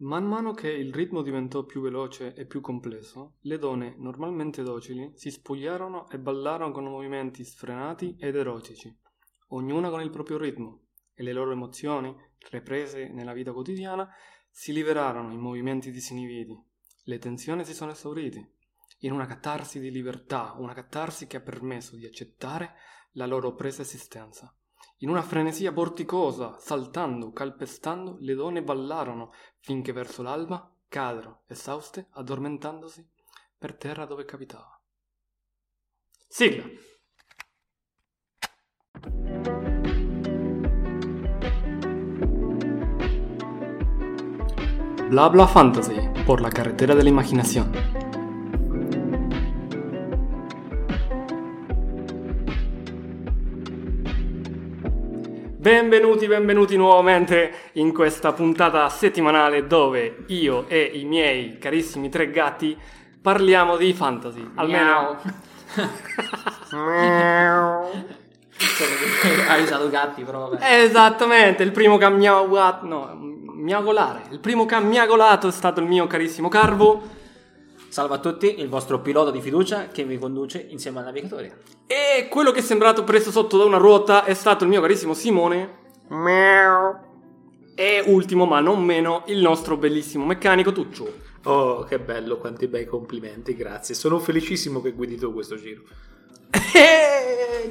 Man mano che il ritmo diventò più veloce e più complesso, le donne, normalmente docili, si spogliarono e ballarono con movimenti sfrenati ed erotici, ognuna con il proprio ritmo, e le loro emozioni, represe nella vita quotidiana, si liberarono in movimenti disinibiti. Le tensioni si sono esaurite, in una catarsi di libertà, una catarsi che ha permesso di accettare la loro presa esistenza. In una frenesia vorticosa, saltando, calpestando, le donne ballarono finché verso l'alba cadero, esauste, addormentandosi per terra dove capitava. Sigla. Bla Bla Fantasy por la carretera de la imaginación. Benvenuti, benvenuti nuovamente in questa puntata settimanale dove io e i miei carissimi tre gatti parliamo di fantasy. Almeno... Hai usato gatti, però vabbè. Esattamente, il primo cammiagolato... No, miagolare. Il primo cammiagolato è stato il mio carissimo Carvo. Salve a tutti, il vostro pilota di fiducia che vi conduce insieme al navigatore. E quello che è sembrato preso sotto da una ruota è stato il mio carissimo Simone. E ultimo, ma non meno, il nostro bellissimo meccanico Tuccio. Oh, che bello, quanti bei complimenti, grazie. Sono felicissimo che guidi tu questo giro.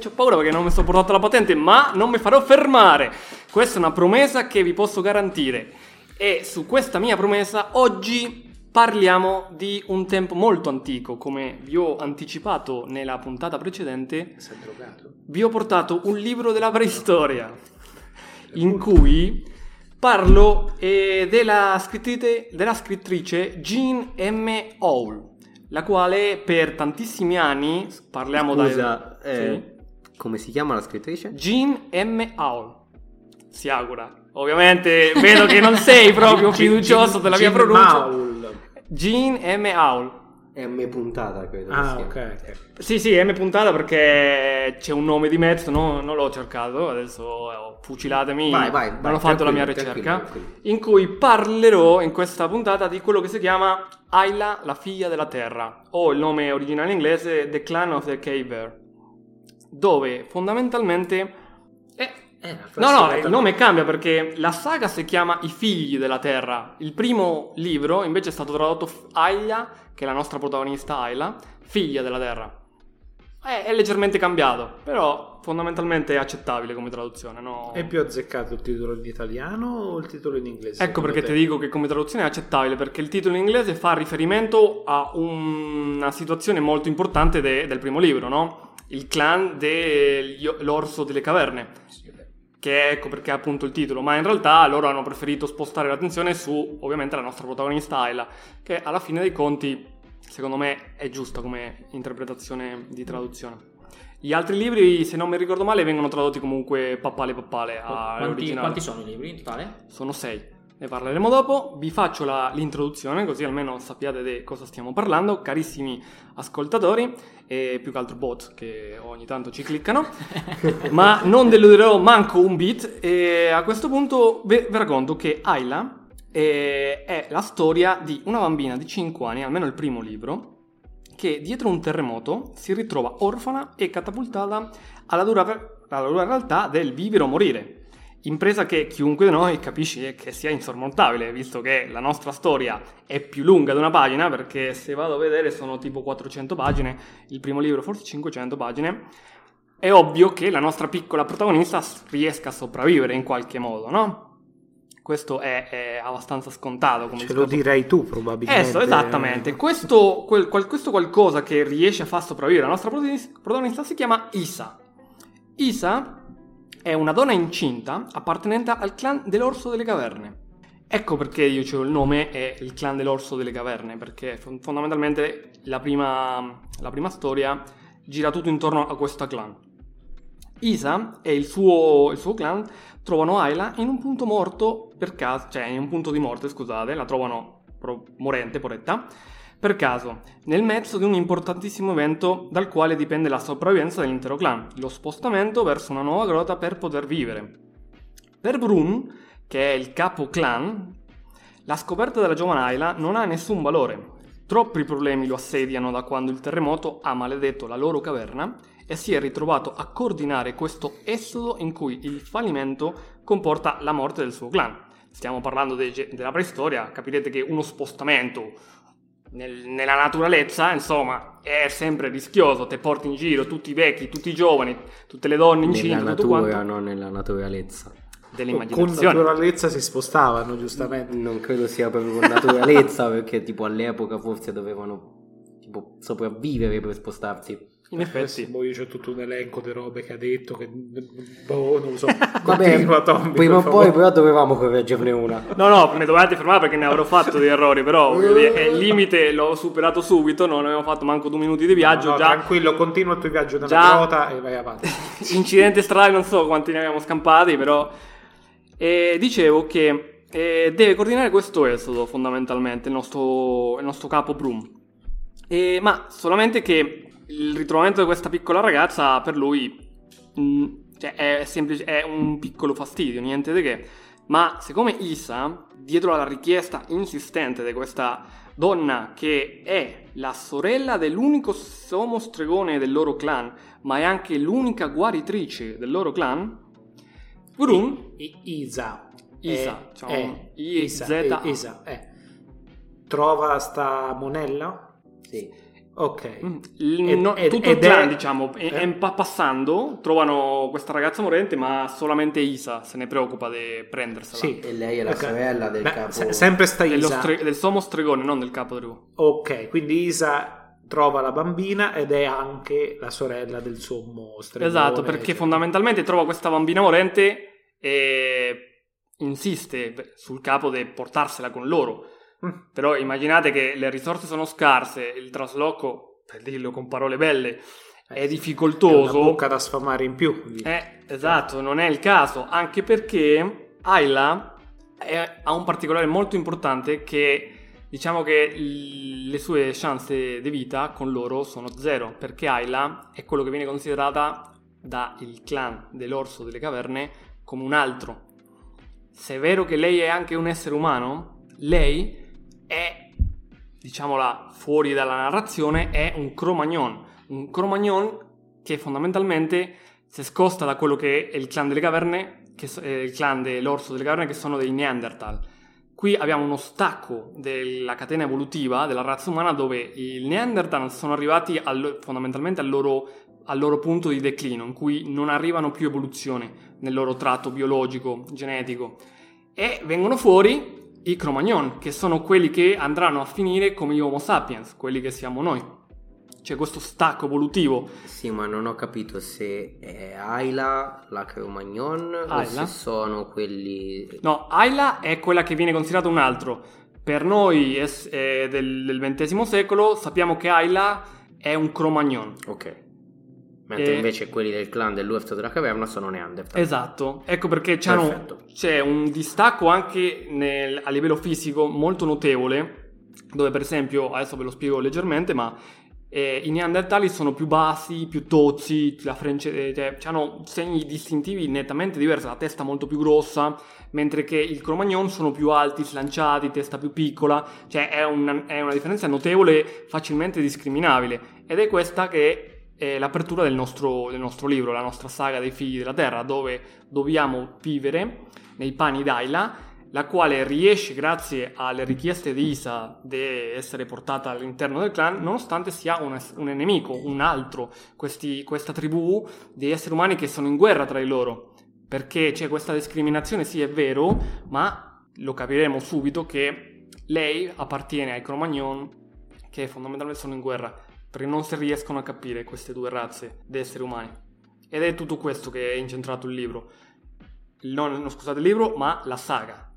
E ho paura perché non mi sto portando la patente, ma non mi farò fermare. Questa è una promessa che vi posso garantire. E su questa mia promessa oggi parliamo di un tempo molto antico, come vi ho anticipato nella puntata precedente. Vi ho portato un libro della preistoria in cui parlo eh, della, scrittrice, della scrittrice Jean M. Hall, la quale per tantissimi anni, parliamo Scusa, da... eh, come si chiama la scrittrice? Jean M. Hall, si augura. Ovviamente vedo che non sei proprio fiducioso della mia pronuncia. Maul. Jean M. È M puntata, credo. Ah, ok, ok. Sì, sì, M puntata perché c'è un nome di mezzo, no? non l'ho cercato, adesso oh, fucilatemi, Vai, vai, non vai, ho fatto la mia tranquillo, ricerca, tranquillo, in cui parlerò in questa puntata di quello che si chiama Ayla, la figlia della terra, o il nome originale inglese The Clan of the Cave Bear, dove fondamentalmente... eh, Eh, No, no, il nome cambia perché la saga si chiama I figli della terra. Il primo libro invece è stato tradotto Ayla, che è la nostra protagonista Ayla, figlia della terra. È, è leggermente cambiato, però fondamentalmente è accettabile come traduzione. No? È più azzeccato il titolo in italiano o il titolo in inglese? Ecco perché te? ti dico che come traduzione è accettabile, perché il titolo in inglese fa riferimento a una situazione molto importante de- del primo libro, no? Il clan dell'orso delle caverne che ecco perché ha appunto il titolo, ma in realtà loro hanno preferito spostare l'attenzione su ovviamente la nostra protagonista Ayla, che alla fine dei conti secondo me è giusta come interpretazione di traduzione. Gli altri libri, se non mi ricordo male, vengono tradotti comunque pappale pappale Quanti, all'originale. quanti sono i libri in totale? Sono sei. Ne parleremo dopo. Vi faccio la- l'introduzione così almeno sappiate di cosa stiamo parlando, carissimi ascoltatori e più che altro bot che ogni tanto ci cliccano. Ma non deluderò manco un bit e a questo punto vi vi racconto che Ayla eh, è la storia di una bambina di 5 anni, almeno il primo libro, che dietro un terremoto si ritrova orfana e catapultata alla dura, alla dura realtà del vivere o morire. Impresa che chiunque di noi capisce che sia insormontabile, visto che la nostra storia è più lunga di una pagina, perché se vado a vedere sono tipo 400 pagine, il primo libro forse 500 pagine, è ovvio che la nostra piccola protagonista riesca a sopravvivere in qualche modo, no? Questo è, è abbastanza scontato come Ce lo direi tu probabilmente. Esatto, esattamente. Questo, quel- qual- questo qualcosa che riesce a far sopravvivere la nostra protagonis- protagonista si chiama Isa. Isa è una donna incinta appartenente al clan dell'Orso delle Caverne. Ecco perché io ho il nome è il clan dell'Orso delle Caverne, perché fon- fondamentalmente la prima, la prima storia gira tutto intorno a questo clan. Isa e il suo, il suo clan trovano Ayla in un punto morto per caso, cioè in un punto di morte, scusate, la trovano morente, poretta, per caso, nel mezzo di un importantissimo evento dal quale dipende la sopravvivenza dell'intero clan, lo spostamento verso una nuova grotta per poter vivere. Per Brun, che è il capo clan, La scoperta della giovane Ayla non ha nessun valore. Troppi problemi lo assediano da quando il terremoto ha maledetto la loro caverna e si è ritrovato a coordinare questo esodo in cui il fallimento comporta la morte del suo clan. Stiamo parlando de- della preistoria, capirete che uno spostamento nel- nella naturalezza, insomma, è sempre rischioso. Te porti in giro tutti i vecchi, tutti i giovani, tutte le donne Nella incinte, tutto natura, quanto. non nella naturalezza. Con naturalezza si spostavano, giustamente. Non credo sia proprio con naturalezza, perché tipo all'epoca forse dovevano tipo sopravvivere per spostarsi. In sì, effetti, boh, io c'ho tutto un elenco di robe che ha detto che boh, non lo so. Vabbè, Continua, Tommy, prima o poi però dovevamo correggerne una. No, no, mi dovete fermare perché ne avrò fatto di errori, però il limite l'ho superato subito, non avevo fatto manco due minuti di viaggio, No, no, già Tranquillo, continua il tuo viaggio nella Già- e vai avanti. incidenti strani non so quanti ne abbiamo scampati, però e dicevo che eh, deve coordinare questo esodo fondamentalmente, il nostro, il nostro capo Brum. E- ma solamente che il ritrovamento di questa piccola ragazza per lui mh, cioè, è, semplice, è un piccolo fastidio, niente di che. Ma siccome Isa, dietro alla richiesta insistente di questa donna che è la sorella dell'unico sommo stregone del loro clan, ma è anche l'unica guaritrice del loro clan, Gurun I- Isa. Isa, Eh, ciao. eh, I- Isa, eh, Isa, eh. Trova sta monella? Sì. Ok. Mm, Ed- no, ed- tutto il clan, è- diciamo, è, eh? passando, trovano questa ragazza morente, ma solamente Isa se ne preoccupa di prendersela. Sì. E lei è la Ok. sorella del Beh, capo. se- sempre sta Isa. stre- del sommo stregone, non del capo tribù. Ok, quindi Isa trova la bambina ed è anche la sorella del sommo stregone. Esatto, perché eccetera. fondamentalmente trova questa bambina morente e insiste sul capo di portarsela con loro. Mm. Però immaginate che le risorse sono scarse, il trasloco, per dirlo con parole belle, è È una difficoltoso. bocca da sfamare in più. Eh, esatto, non è il caso, anche perché Ayla è- ha un particolare molto importante che diciamo che le sue chance di vita con loro sono zero, perché Ayla è quello che viene considerata dal clan dell'orso delle caverne come un altro. Se è vero che lei è anche un essere umano, lei è, diciamola fuori dalla narrazione, è un Cro-Magnon. Un Cro-Magnon che fondamentalmente si scosta da quello che è il clan delle caverne, che è il clan dell'orso delle caverne, che sono dei Neanderthal. Qui abbiamo uno stacco della catena evolutiva della razza umana dove i Neanderthal sono arrivati al- fondamentalmente al loro, al loro punto di declino, in cui non arrivano più evoluzioni nel loro tratto biologico, genetico. E vengono fuori i Cro-Magnon, che sono quelli che andranno a finire come gli Homo sapiens, quelli che siamo noi. C'è questo stacco evolutivo. Sì, ma non ho capito se è Ayla, la Cro-Magnon o Ayla? se sono quelli... No, Ayla è quella che viene considerata un altro. Per noi es- del, del XX secolo sappiamo che Ayla è un Cro-Magnon. Ok. Mentre Eh, invece quelli del clan dell'Urso della Caverna sono Neanderthal. Esatto, ecco perché c'è un distacco anche nel- a livello fisico molto notevole, dove per esempio, adesso ve lo spiego leggermente, ma eh, i neandertali sono più bassi, più tozzi, la frence- cioè, hanno segni distintivi nettamente diversi, la testa molto più grossa, mentre che il Cro-Magnon sono più alti, slanciati, testa più piccola, cioè è una, è una differenza notevole, facilmente discriminabile, ed è questa che è l'apertura del nostro, del nostro libro, la nostra saga dei figli della terra, dove dobbiamo vivere nei panni d'Aila, la quale riesce, grazie alle richieste di Isa, di essere portata all'interno del clan, nonostante sia un, un nemico, un altro, questi- questa tribù di esseri umani che sono in guerra tra di loro. Perché c'è questa discriminazione, sì è vero, ma lo capiremo subito che lei appartiene ai Cro-Magnon che fondamentalmente sono in guerra, perché non si riescono a capire queste due razze di esseri umani. Ed è tutto questo che è incentrato il libro. Non, non, scusate il libro, ma la saga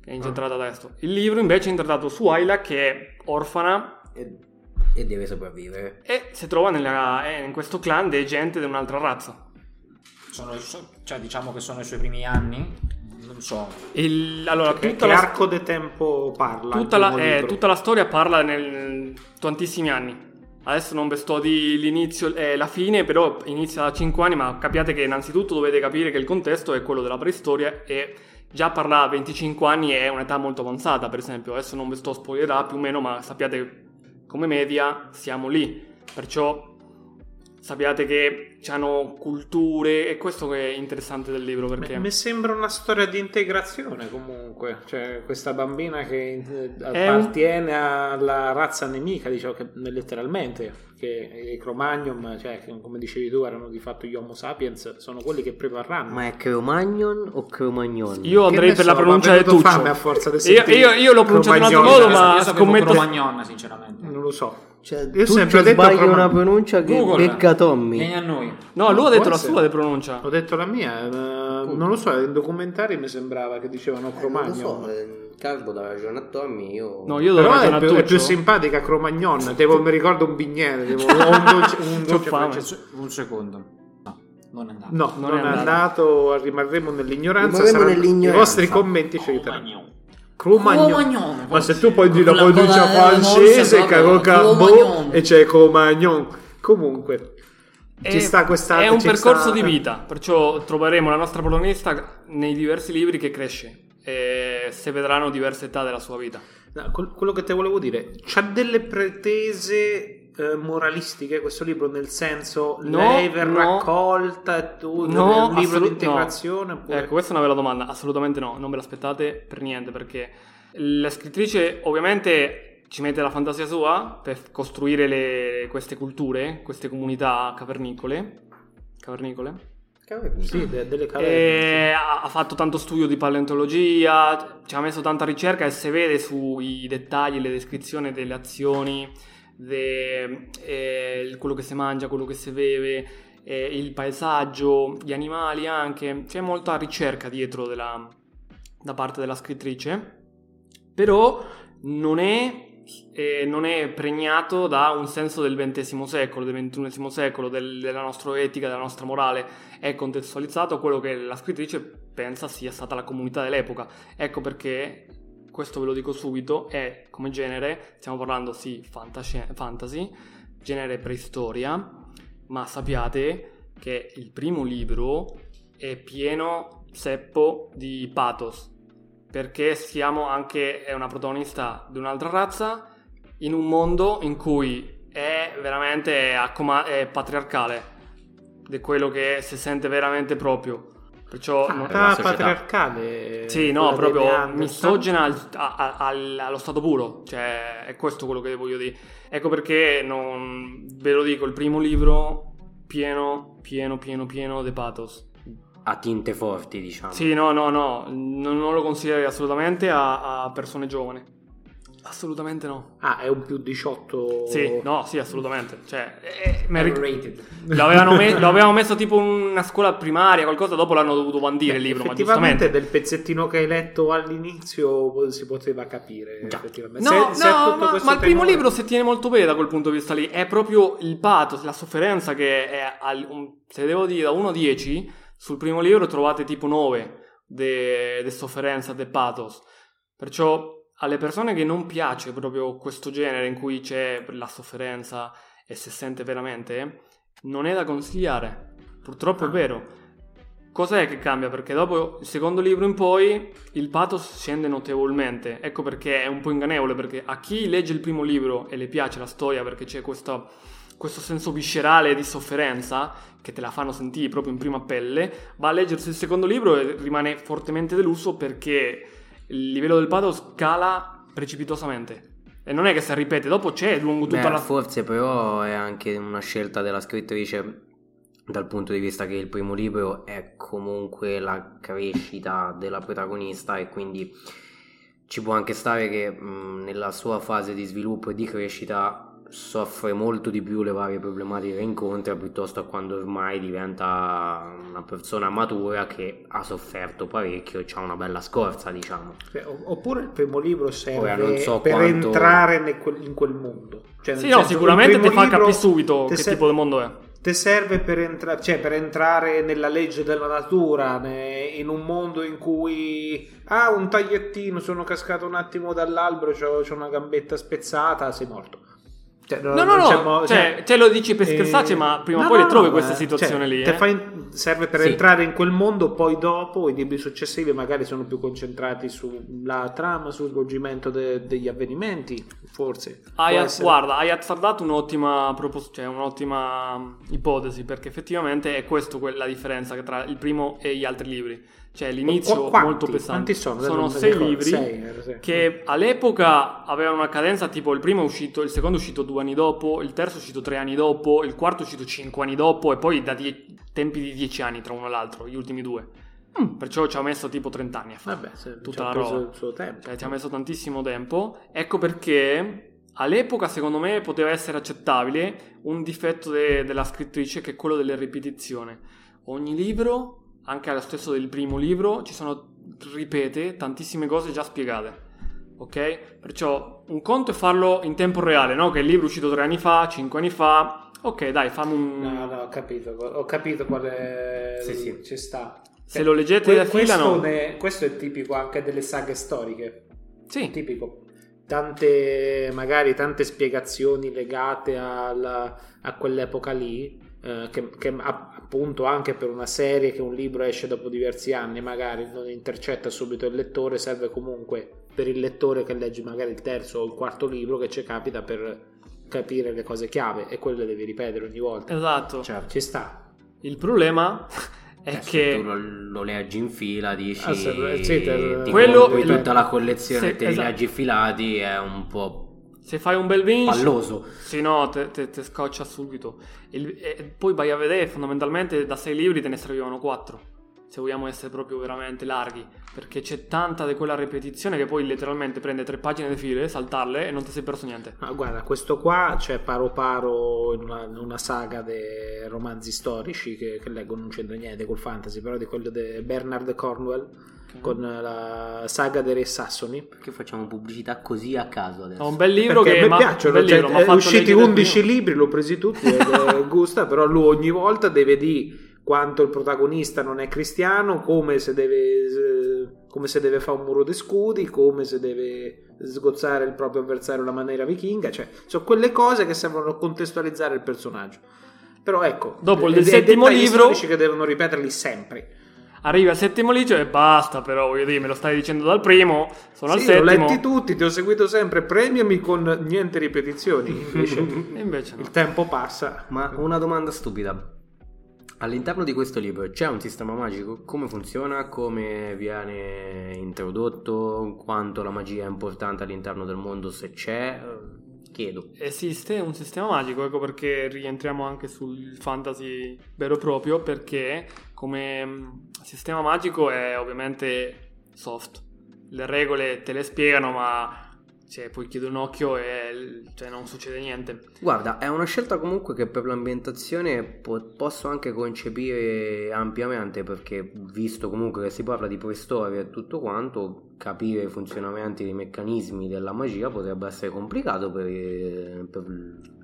che è incentrata da questo. Il libro invece è incentrato su Ayla che è orfana E, e deve sopravvivere. e si trova nella- è in questo clan di gente di un'altra razza. Sono, cioè, diciamo che sono i suoi primi anni. Non so. Il- allora, Che, tutta che la, arco di tempo parla? tutta, la, eh, tutta la storia parla nel tantissimi anni. Adesso non vi sto di l'inizio e la fine, però inizia da 5 anni, ma capiate che innanzitutto dovete capire che il contesto è quello della preistoria e già parla a 25 anni è un'età molto avanzata, per esempio. Adesso non vi sto a spoilerare più o meno, ma sappiate come media siamo lì. Perciò sappiate che hanno culture e questo che è interessante del libro perché Mi sembra una storia di integrazione comunque, cioè questa bambina che eh, È un- appartiene alla razza nemica, diciamo che letteralmente, che i Cro-Magnon, cioè come dicevi tu, erano di fatto gli Homo sapiens, sono quelli che prevarranno. Ma è Cro-Magnon o Cro-Magnon? io andrei per so, la pronuncia di Tuccio. fame a forza di io, io, io l'ho pronunciato in un altro modo, ma scommetto Cro-Magnon, sinceramente. Non lo so. Cioè, Io ho tu sempre ci detto sbagli Cro-Magnon. una pronuncia che Google. becca Tommy. Vieni a noi. No, lui ha detto la sua di pronuncia. Ho detto la mia, eh, non lo so, in documentari mi sembrava che dicevano Eh, non lo Cro-Magnon. so, eh, Calvo dava ragione a Tommy, io... No, io Però ragione è a più, è più simpatica Cro-Magnon, tipo, mi ricordo un bignese, tipo, un dolce, un dolce. Un secondo. No, non è andato. No, Non non, è è andato. andato, rimarremo nell'ignoranza. Rimarremo nell'ignoranza. I vostri commenti ci aiuteranno. Cro-Magnon. Ma se tu poi di la pronuncia francese, caro Cro-Magnon. e c'è Cro-Magnon. Comunque, È- ci sta questa... È un percorso sta- di vita, perciò troveremo la nostra protagonista nei diversi libri che cresce e se vedranno diverse età della sua vita. No, quel- quello che te volevo dire, c'ha delle pretese eh, moralistiche questo libro, nel senso No, lei verrà no. accolta e tu No, un libro assolut- di integrazione? oppure- Ecco, questa è una bella domanda. Assolutamente no, non ve l'aspettate per niente perché la scrittrice ovviamente ci mette la fantasia sua per costruire le- queste culture, queste comunità cavernicole. Cavernicole? Sì, de- delle caverne. Ha ha fatto tanto studio di paleontologia, ci ha messo tanta ricerca e se vede sui dettagli, le descrizioni delle azioni, de- eh, quello che si mangia, quello che si beve, eh, il paesaggio, gli animali anche, c'è molta ricerca dietro della- da parte della scrittrice, però non è, eh, non è pregnato da un senso del XX secolo, del XXI secolo, del- della nostra etica, della nostra morale, è contestualizzato a quello che la scrittrice pensa sia stata la comunità dell'epoca. Ecco perché, questo ve lo dico subito, è come genere, stiamo parlando sì fantasci- fantasy, genere preistoria, ma sappiate che il primo libro è pieno seppo di pathos, perché siamo anche, è una protagonista di un'altra razza, in un mondo in cui è veramente accoma- è patriarcale, di quello che si sente veramente proprio. Perciò Ah, società. patriarcale. sì, no, proprio misogena al- a- a- al- allo stato puro, cioè è questo quello che voglio dire. Ecco perché non, ve lo dico, il primo libro pieno, pieno, pieno, pieno di pathos. A tinte forti, diciamo. Sì, no, no, no, non, non lo consiglierei assolutamente a, a persone giovani. Assolutamente no. Ah, è un più 18. Sì, no, sì, assolutamente. Cioè, eh, mi ric- Rated. lo, avevano me- lo avevamo messo tipo in una scuola primaria, qualcosa, dopo l'hanno dovuto bandire il libro, ma effettivamente giustamente. del pezzettino che hai letto all'inizio si poteva capire. Già. effettivamente. No, Se- se no, tutto ma, ma il primo libro si tiene molto bene da quel punto di vista lì. È proprio il pathos, la sofferenza che è, al- un- se devo dire da 1 a 10, sul primo libro trovate tipo 9 di sofferenza, del pathos. Perciò alle persone che non piace proprio questo genere in cui c'è la sofferenza e si sente veramente, non è da consigliare. Purtroppo è Ah. vero. Cos'è che cambia? Perché dopo il secondo libro in poi il pathos scende notevolmente. Ecco perché è un po' ingannevole, perché a chi legge il primo libro e le piace la storia perché c'è questo, questo senso viscerale di sofferenza che te la fanno sentire proprio in prima pelle, va a leggersi il secondo libro e rimane fortemente deluso perché il livello del pathos cala precipitosamente. E non è che si ripete, dopo c'è lungo tutta Beh, la... forse però è anche una scelta della scrittrice dal punto di vista che il primo libro è comunque la crescita della protagonista e quindi ci può anche stare che mh, nella sua fase di sviluppo e di crescita soffre molto di più le varie problematiche che incontra piuttosto a quando ormai diventa una persona matura che ha sofferto parecchio e ha una bella scorza diciamo Oppure il primo libro serve Ora, non so per quanto- entrare ne- quel- in quel mondo. Cioè, Sì, no, sicuramente ti fa capire subito che ser- tipo di mondo è. Ti serve per, entra- cioè, per entrare nella legge della natura, ne- in un mondo in cui ah, un tagliettino, sono cascato un attimo dall'albero, c'ho, c'ho una gambetta spezzata, sei morto. Cioè, No, no, c'è no, mo- cioè, te lo dici per eh, scherzarci, ma prima o no, poi no, le trovi no, queste ma- situazioni cioè, lì. te eh. in- serve per Sì. entrare in quel mondo, poi dopo i libri successivi magari sono più concentrati sulla trama, sul svolgimento de- degli avvenimenti, forse. Ayat, essere. guarda, Ayat Sardat un'ottima, propos- cioè un'ottima mm, ipotesi perché effettivamente è questa la differenza tra il primo e gli altri libri. Cioè l'inizio Qu- molto pesante. Quanti sono? Sono sei ricordo. libri Sei, sì. che all'epoca avevano una cadenza tipo il primo è uscito, il secondo è uscito due anni dopo, il terzo è uscito tre anni dopo, il quarto è uscito cinque anni dopo e poi da die- tempi di dieci anni tra uno e l'altro, gli ultimi due. Mm. Perciò ci ha messo tipo 30 anni a fare. Vabbè, se- Tutta la roba. il suo tempo. Cioè, ci ha messo tantissimo tempo. Ecco perché all'epoca, secondo me, poteva essere accettabile un difetto de- della scrittrice che è quello della ripetizione. Ogni libro, anche allo stesso del primo libro, ci sono, ripete, tantissime cose già spiegate. Ok? Perciò un conto è farlo in tempo reale, no? Che il libro è uscito tre anni fa, cinque anni fa. Ok, dai, fammi un... No, no, ho capito, ho capito quale Sì, sì. ci sta. Se lo leggete Que- da fila, questo, no. ne- questo è tipico anche delle saghe storiche. Sì, tipico. Tante, magari tante spiegazioni legate alla- a quell'epoca lì, eh, che, che appunto anche per una serie che un libro esce dopo diversi anni, magari non intercetta subito il lettore, serve comunque per il lettore che legge magari il terzo o il quarto libro che ci capita per capire le cose chiave e quelle le devi ripetere ogni volta. esatto. Certo. Ci sta. Il problema è Eh, che... tu lo, lo leggi in fila, dici Ah, se- sì, te- ti Quello- tutta la collezione se- te li esatto. leggi filati, è un po' Se fai un bel vinci, palloso. sì, no, te, te- te scoccia subito. Il- e poi vai a vedere, fondamentalmente da sei libri te ne servivano quattro. Se vogliamo essere proprio veramente larghi, perché c'è tanta di quella ripetizione che poi letteralmente prende tre pagine di file, saltarle e non ti sei perso niente. Ma guarda, questo qua c'è paro paro in una, in una saga dei romanzi storici che, che leggo, non c'entra niente col fantasy, però di quello di Bernard Cornwell con la saga dei re sassoni. Perché facciamo pubblicità così a caso adesso? Ho un bel libro Perché che ma- piacciono, cioè, libro, è fatto usciti leggere il 11 primo. libri, l'ho presi tutti ed è gusta, però lui ogni volta deve dire quanto il protagonista non è cristiano, come se deve, come se deve fare un muro di scudi, come se deve sgozzare il proprio avversario alla maniera vichinga, cioè sono quelle cose che servono a contestualizzare il personaggio. Però ecco, Dopo il settimo libro- che devono ripeterli sempre. Arrivi al settimo libro e basta, però voglio dire, me lo stai dicendo dal primo, sono al Sì, l'ho settimo. letti tutti, ti ho seguito sempre, premiami con niente ripetizioni. Invece invece no. il tempo passa. Ma una domanda stupida. All'interno di questo libro c'è un sistema magico? Come funziona? Come viene introdotto? Quanto la magia è importante all'interno del mondo se c'è? Chiedo. Esiste un sistema magico, ecco perché rientriamo anche sul fantasy vero e proprio, perché come mh, sistema magico è ovviamente soft. Le regole te le spiegano, ma cioè, poi chiudi un occhio e cioè, non succede niente. Guarda, è una scelta comunque che per l'ambientazione po- posso anche concepire ampiamente perché visto comunque che si parla di preistoria e tutto quanto, capire i funzionamenti dei meccanismi della magia potrebbe essere complicato per, per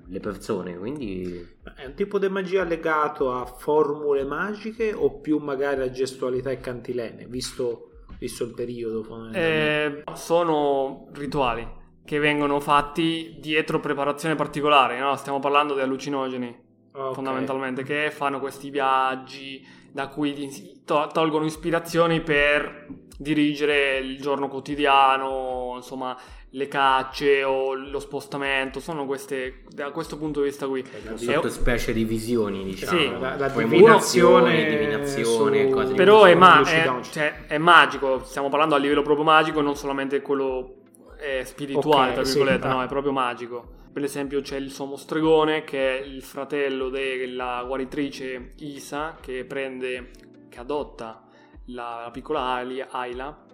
le persone, quindi È un tipo di magia legato a formule magiche o più magari a gestualità e cantilene, visto, visto il periodo? Eh, sono rituali che vengono fatti dietro preparazione particolare, no? Stiamo parlando di allucinogeni. Ok. fondamentalmente, che fanno questi viaggi da cui tolgono ispirazioni per dirigere il giorno quotidiano, insomma, le cacce o lo spostamento, sono queste, da questo punto di vista qui. È- sottospecie di visioni, diciamo. Sì. La- la divinazione divinazione, su- cose Però è, ma- è- cioè, è magico, stiamo parlando a livello proprio magico, non solamente quello eh, spirituale, Ok, tra sì, virgolette, ah. no, è proprio magico. Per esempio c'è il sommo stregone che è il fratello della guaritrice Isa che prende, che adotta la, la piccola Ayla.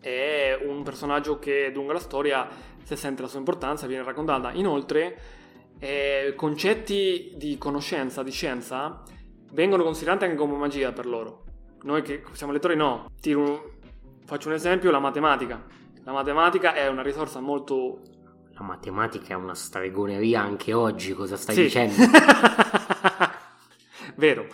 È un personaggio che lungo la storia, se sente la sua importanza, viene raccontata. Inoltre, eh, concetti di conoscenza, di scienza, vengono considerati anche come magia per loro. Noi che siamo lettori no. Tiro faccio un esempio, la matematica. La matematica è una risorsa molto... La matematica è una stregoneria anche oggi, cosa stai Sì. dicendo? Vero.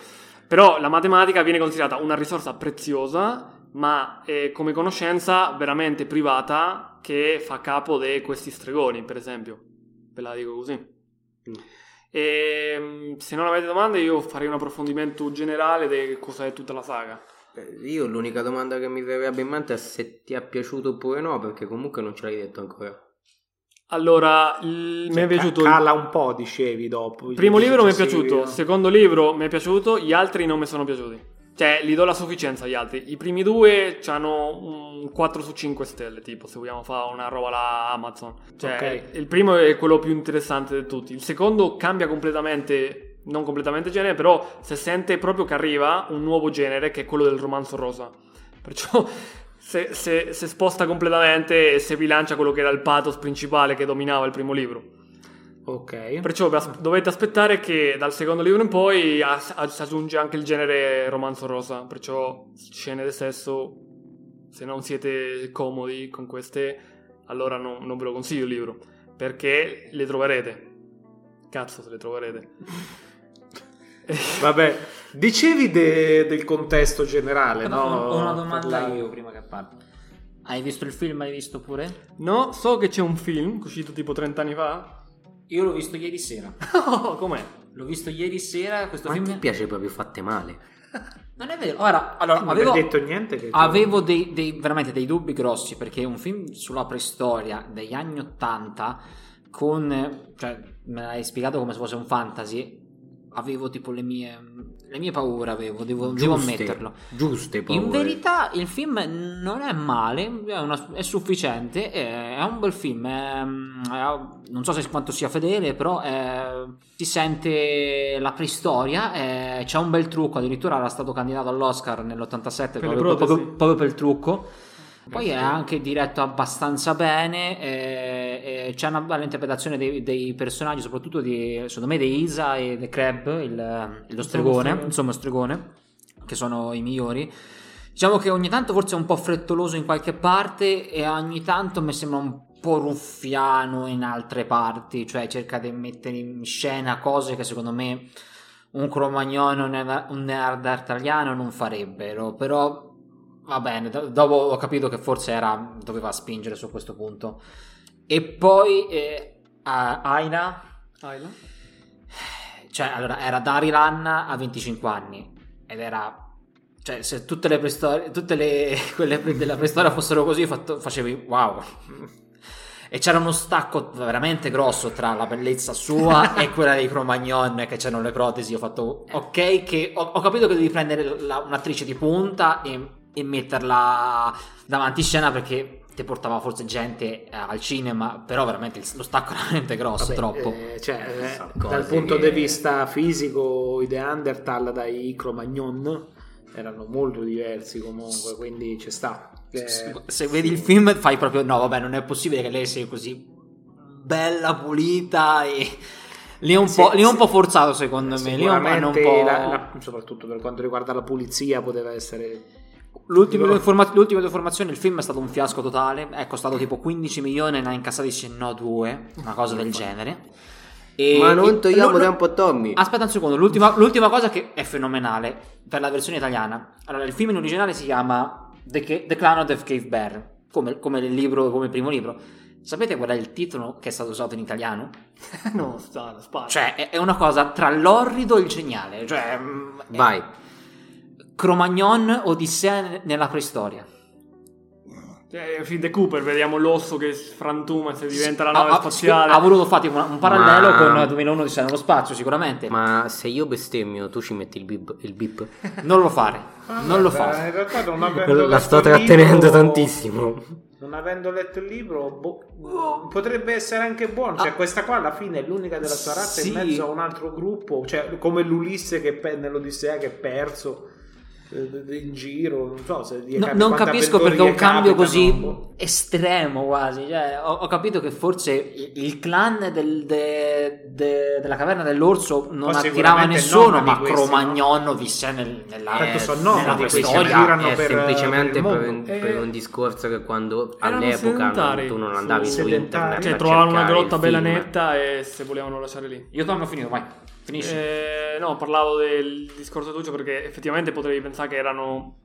Però la matematica viene considerata una risorsa preziosa, ma è come conoscenza veramente privata che fa capo di questi stregoni, per esempio. Ve la dico così. Mm. E mm, se non avete domande, io farei un approfondimento generale di cosa è tutta la saga. Eh, Io l'unica domanda che mi verrebbe in mente è se ti è piaciuto oppure no, perché comunque non ce l'hai detto ancora. Allora, il- mi è piaciuto. Cala un po', dicevi dopo. Il primo libro mi è piaciuto, secondo libro mi è piaciuto, gli altri non mi sono piaciuti. Cioè, gli do la sufficienza agli altri. I primi due hanno un 4 su 5 stelle, tipo, se vogliamo fare una roba alla Amazon. Cioè, Ok. il primo è quello più interessante di tutti. Il secondo cambia completamente, non completamente genere, però si sente proprio che arriva un nuovo genere, che è quello del romanzo rosa. Perciò se, se- se sposta completamente e se bilancia quello che era il pathos principale che dominava il primo libro. Ok. Perciò as- dovete aspettare che dal secondo libro in poi si aggiunge anche il genere romanzo rosa. Perciò scene di sesso, se non siete comodi con queste, allora non, non ve lo consiglio il libro. Perché le troverete. Cazzo, se le troverete. Vabbè, dicevi de- del contesto generale, no? Ho una domanda Parlavi- io prima che parli. Hai visto il film? Hai visto pure? No, so che c'è un film uscito tipo 30 anni fa. Io l'ho visto ieri sera. Oh, com'è? L'ho visto ieri sera. Questo Ma film ti piace proprio fatte male? non è vero. Ora, allora, Non avevo, detto niente che avevo dei, dei- veramente dei dubbi grossi perché un film sulla preistoria degli anni 80 con cioè me l'hai spiegato come se fosse un fantasy avevo tipo le mie le mie paure avevo devo, devo ammetterlo Giuste paure. In verità il film non è male, è, una- è sufficiente, è, è un bel film, è- non so se quanto sia fedele, però si sente la preistoria, c'è un bel trucco, addirittura era stato candidato all'Oscar nell'87 Per le proprio, proprio- proprio per il trucco. Poi è anche diretto abbastanza bene, e- e c'è una bella interpretazione dei, dei personaggi, soprattutto di, secondo me di Isa e The Crab, il, lo stregone, insomma stregone, che sono i migliori. Diciamo che ogni tanto forse è un po' frettoloso in qualche parte e ogni tanto mi sembra un po' ruffiano in altre parti, cioè cerca di mettere in scena cose che secondo me un cromagnone o un un neandertaliano non farebbero, però va bene, do- dopo ho capito che forse era, doveva spingere su questo punto. E poi eh, a- Aina, Ayla? cioè allora era Darilan a 25 anni ed era cioè se tutte le preistorie tutte le quelle pre- della preistoria fossero così fatto- facevi wow e c'era uno stacco veramente grosso tra la bellezza sua e quella dei Cro-Magnon che c'erano le protesi ho fatto ok che ho, ho capito che devi prendere la- un'attrice di punta e, e metterla davanti scena perché ti portava forse gente eh, al cinema però veramente il- lo stacco era veramente grosso Vabbè, troppo eh, cioè, eh, So dal punto che- di vista fisico, i Neanderthal dai Cro-Magnon erano molto diversi comunque, quindi ci sta. Eh, Se- se vedi il film fai proprio no vabbè non è possibile che lei sia così bella pulita e lì è un, Sì, po', lì è un sì. po' forzato secondo me lì è un, po'... la- la- soprattutto per quanto riguarda la pulizia poteva essere L'ultima, No. l'ultima il film è stato un fiasco totale, è costato tipo 15 milioni, ne ha incassati se no 2, una cosa del genere. E- Ma non e- togliamo lo- tempo a Tommy. Aspetta un secondo, l'ultima, l'ultima cosa che è fenomenale per la versione italiana. Allora, il film in originale si chiama The, Ca- The Clan of the Cave Bear, come, come il libro, come il primo libro. Sapete qual è il titolo che è stato usato in italiano? no, sta, spara. Cioè, è, è una cosa tra l'orrido e il geniale. Cioè, mm, è- Vai. Cro-Magnon Odissea nella preistoria. Cioè, film di Cooper, vediamo l'osso che frantuma e diventa la nave ha- spaziale. Ha voluto fare un, un parallelo Ma- con 2001 Odissea nello spazio, sicuramente. Ma se io bestemmio, tu ci metti il bip. Il bip. Non lo fare. non lo Beh, fare. In realtà non avendo La sto trattenendo libro- tantissimo. Non avendo letto il libro, boh, potrebbe essere anche buono. Cioè, Ah. questa qua alla fine è l'unica della sua razza Sì. in mezzo a un altro gruppo. Cioè, come l'Ulisse che pe- nell'Odissea che è perso eh, in giro. Non so se gli No, non capisco perché un cambio capitano, così estremo quasi. Cioè, ho, ho capito che forse il, clan del- de- de- della caverna dell'orso non Ma attirava nessuno, ma questi, Cro-Magnon visse nel, nella, Tanto sono nella è per- semplicemente per per, mondo. per Eh, un discorso che quando all'epoca non- tu non andavi su internet Cioè, trovavano una grotta bella netta e se volevano lasciare lì. Io ho finito, vai. Finisci. Eh, no, parlavo del discorso Tuccio perché effettivamente potevi pensare che erano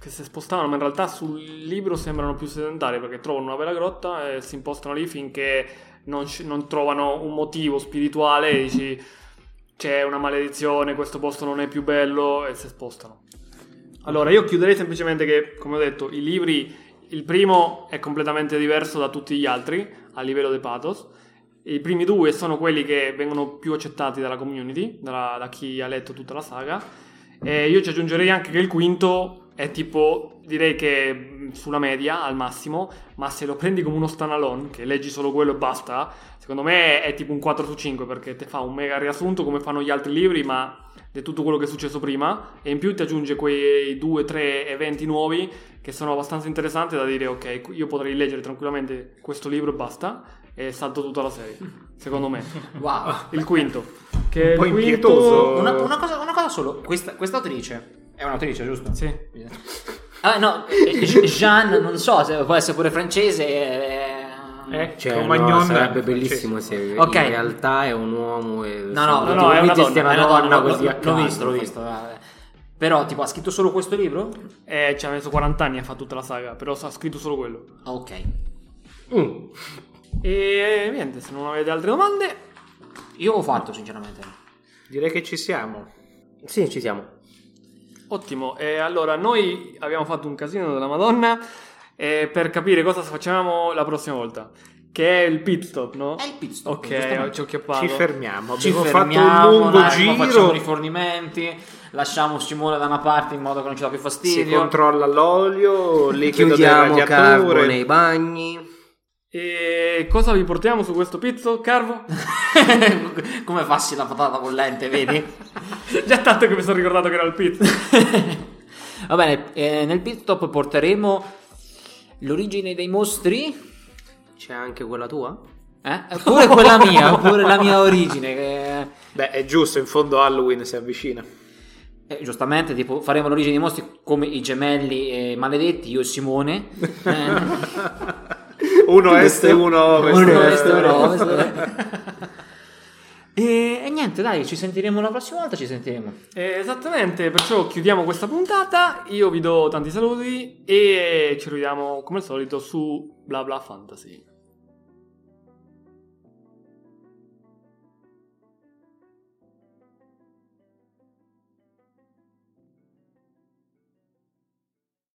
che si spostavano, ma in realtà sul libro sembrano più sedentari perché trovano una bella grotta e si impostano lì finché non, non trovano un motivo spirituale e dici c'è una maledizione, questo posto non è più bello e si spostano. Allora, io chiuderei semplicemente che, come ho detto, i libri, il primo è completamente diverso da tutti gli altri a livello di pathos. I primi due sono quelli che vengono più accettati dalla community, dalla- da chi ha letto tutta la saga. E io ci aggiungerei anche che il quinto è tipo, direi che mh, sulla media al massimo, ma se lo prendi come uno standalone, che leggi solo quello e basta, secondo me è tipo un 4 su 5 perché ti fa un mega riassunto come fanno gli altri libri, ma di tutto quello che è successo prima e in più ti aggiunge quei due tre eventi nuovi che sono abbastanza interessanti da dire ok io potrei leggere tranquillamente questo libro e basta e salto tutta la serie secondo me Wow. il quinto che Un po' il quinto impietoso. Una, una cosa, una cosa solo, questa, questa autrice è un'autrice, giusto? sì Ah, no, eh, Jeanne, non so se può essere pure francese. eh, Eh, Cioè, no, sarebbe bellissimo se Ok. in realtà è un uomo e No, no, no, no, è una donna, è una donna, l'ho- così a l'ho caso. visto, l'ho visto. Però, tipo, ha scritto solo questo libro? eh, ci ha messo 40 anni a fare tutta la saga però ha scritto solo quello Ah, Ok. Mm. E niente se non avete altre domande Io ho fatto, sinceramente. Direi che ci siamo. Sì, ci siamo. Ottimo, e allora noi abbiamo fatto un casino della Madonna eh, per capire cosa facciamo la prossima volta, che è il pit stop, no? È il pit stop, Ok, ci ho chiappato. Ci fermiamo. Ci Abbiamo fermiamo, fatto un lungo un attimo, facciamo giro. rifornimenti, lasciamo Simone da una parte in modo che non ci dà più Si fastidio. controlla l'olio, liquido del Chiudiamo Carbo radiatore. nei bagni. E cosa vi portiamo su questo stop, Carvo? Come fassi la patata bollente, vedi? Già tanto che mi sono ricordato che era il pit. Va bene, eh, nel pit stop porteremo l'origine dei mostri. C'è anche quella tua? Eh? Pure quella mia, pure la mia origine. Che... Beh, è giusto, in fondo Halloween si avvicina. Eh, giustamente, tipo, faremo l'origine dei mostri come i gemelli eh, maledetti, io e Simone. Eh, Uno est e uno ovest. uno est, uno ovest. e, e niente, dai, ci sentiremo la prossima volta. Ci sentiremo. Eh, esattamente, perciò chiudiamo questa puntata. Io vi do tanti saluti e ci rivediamo come al solito su Bla Bla Fantasy.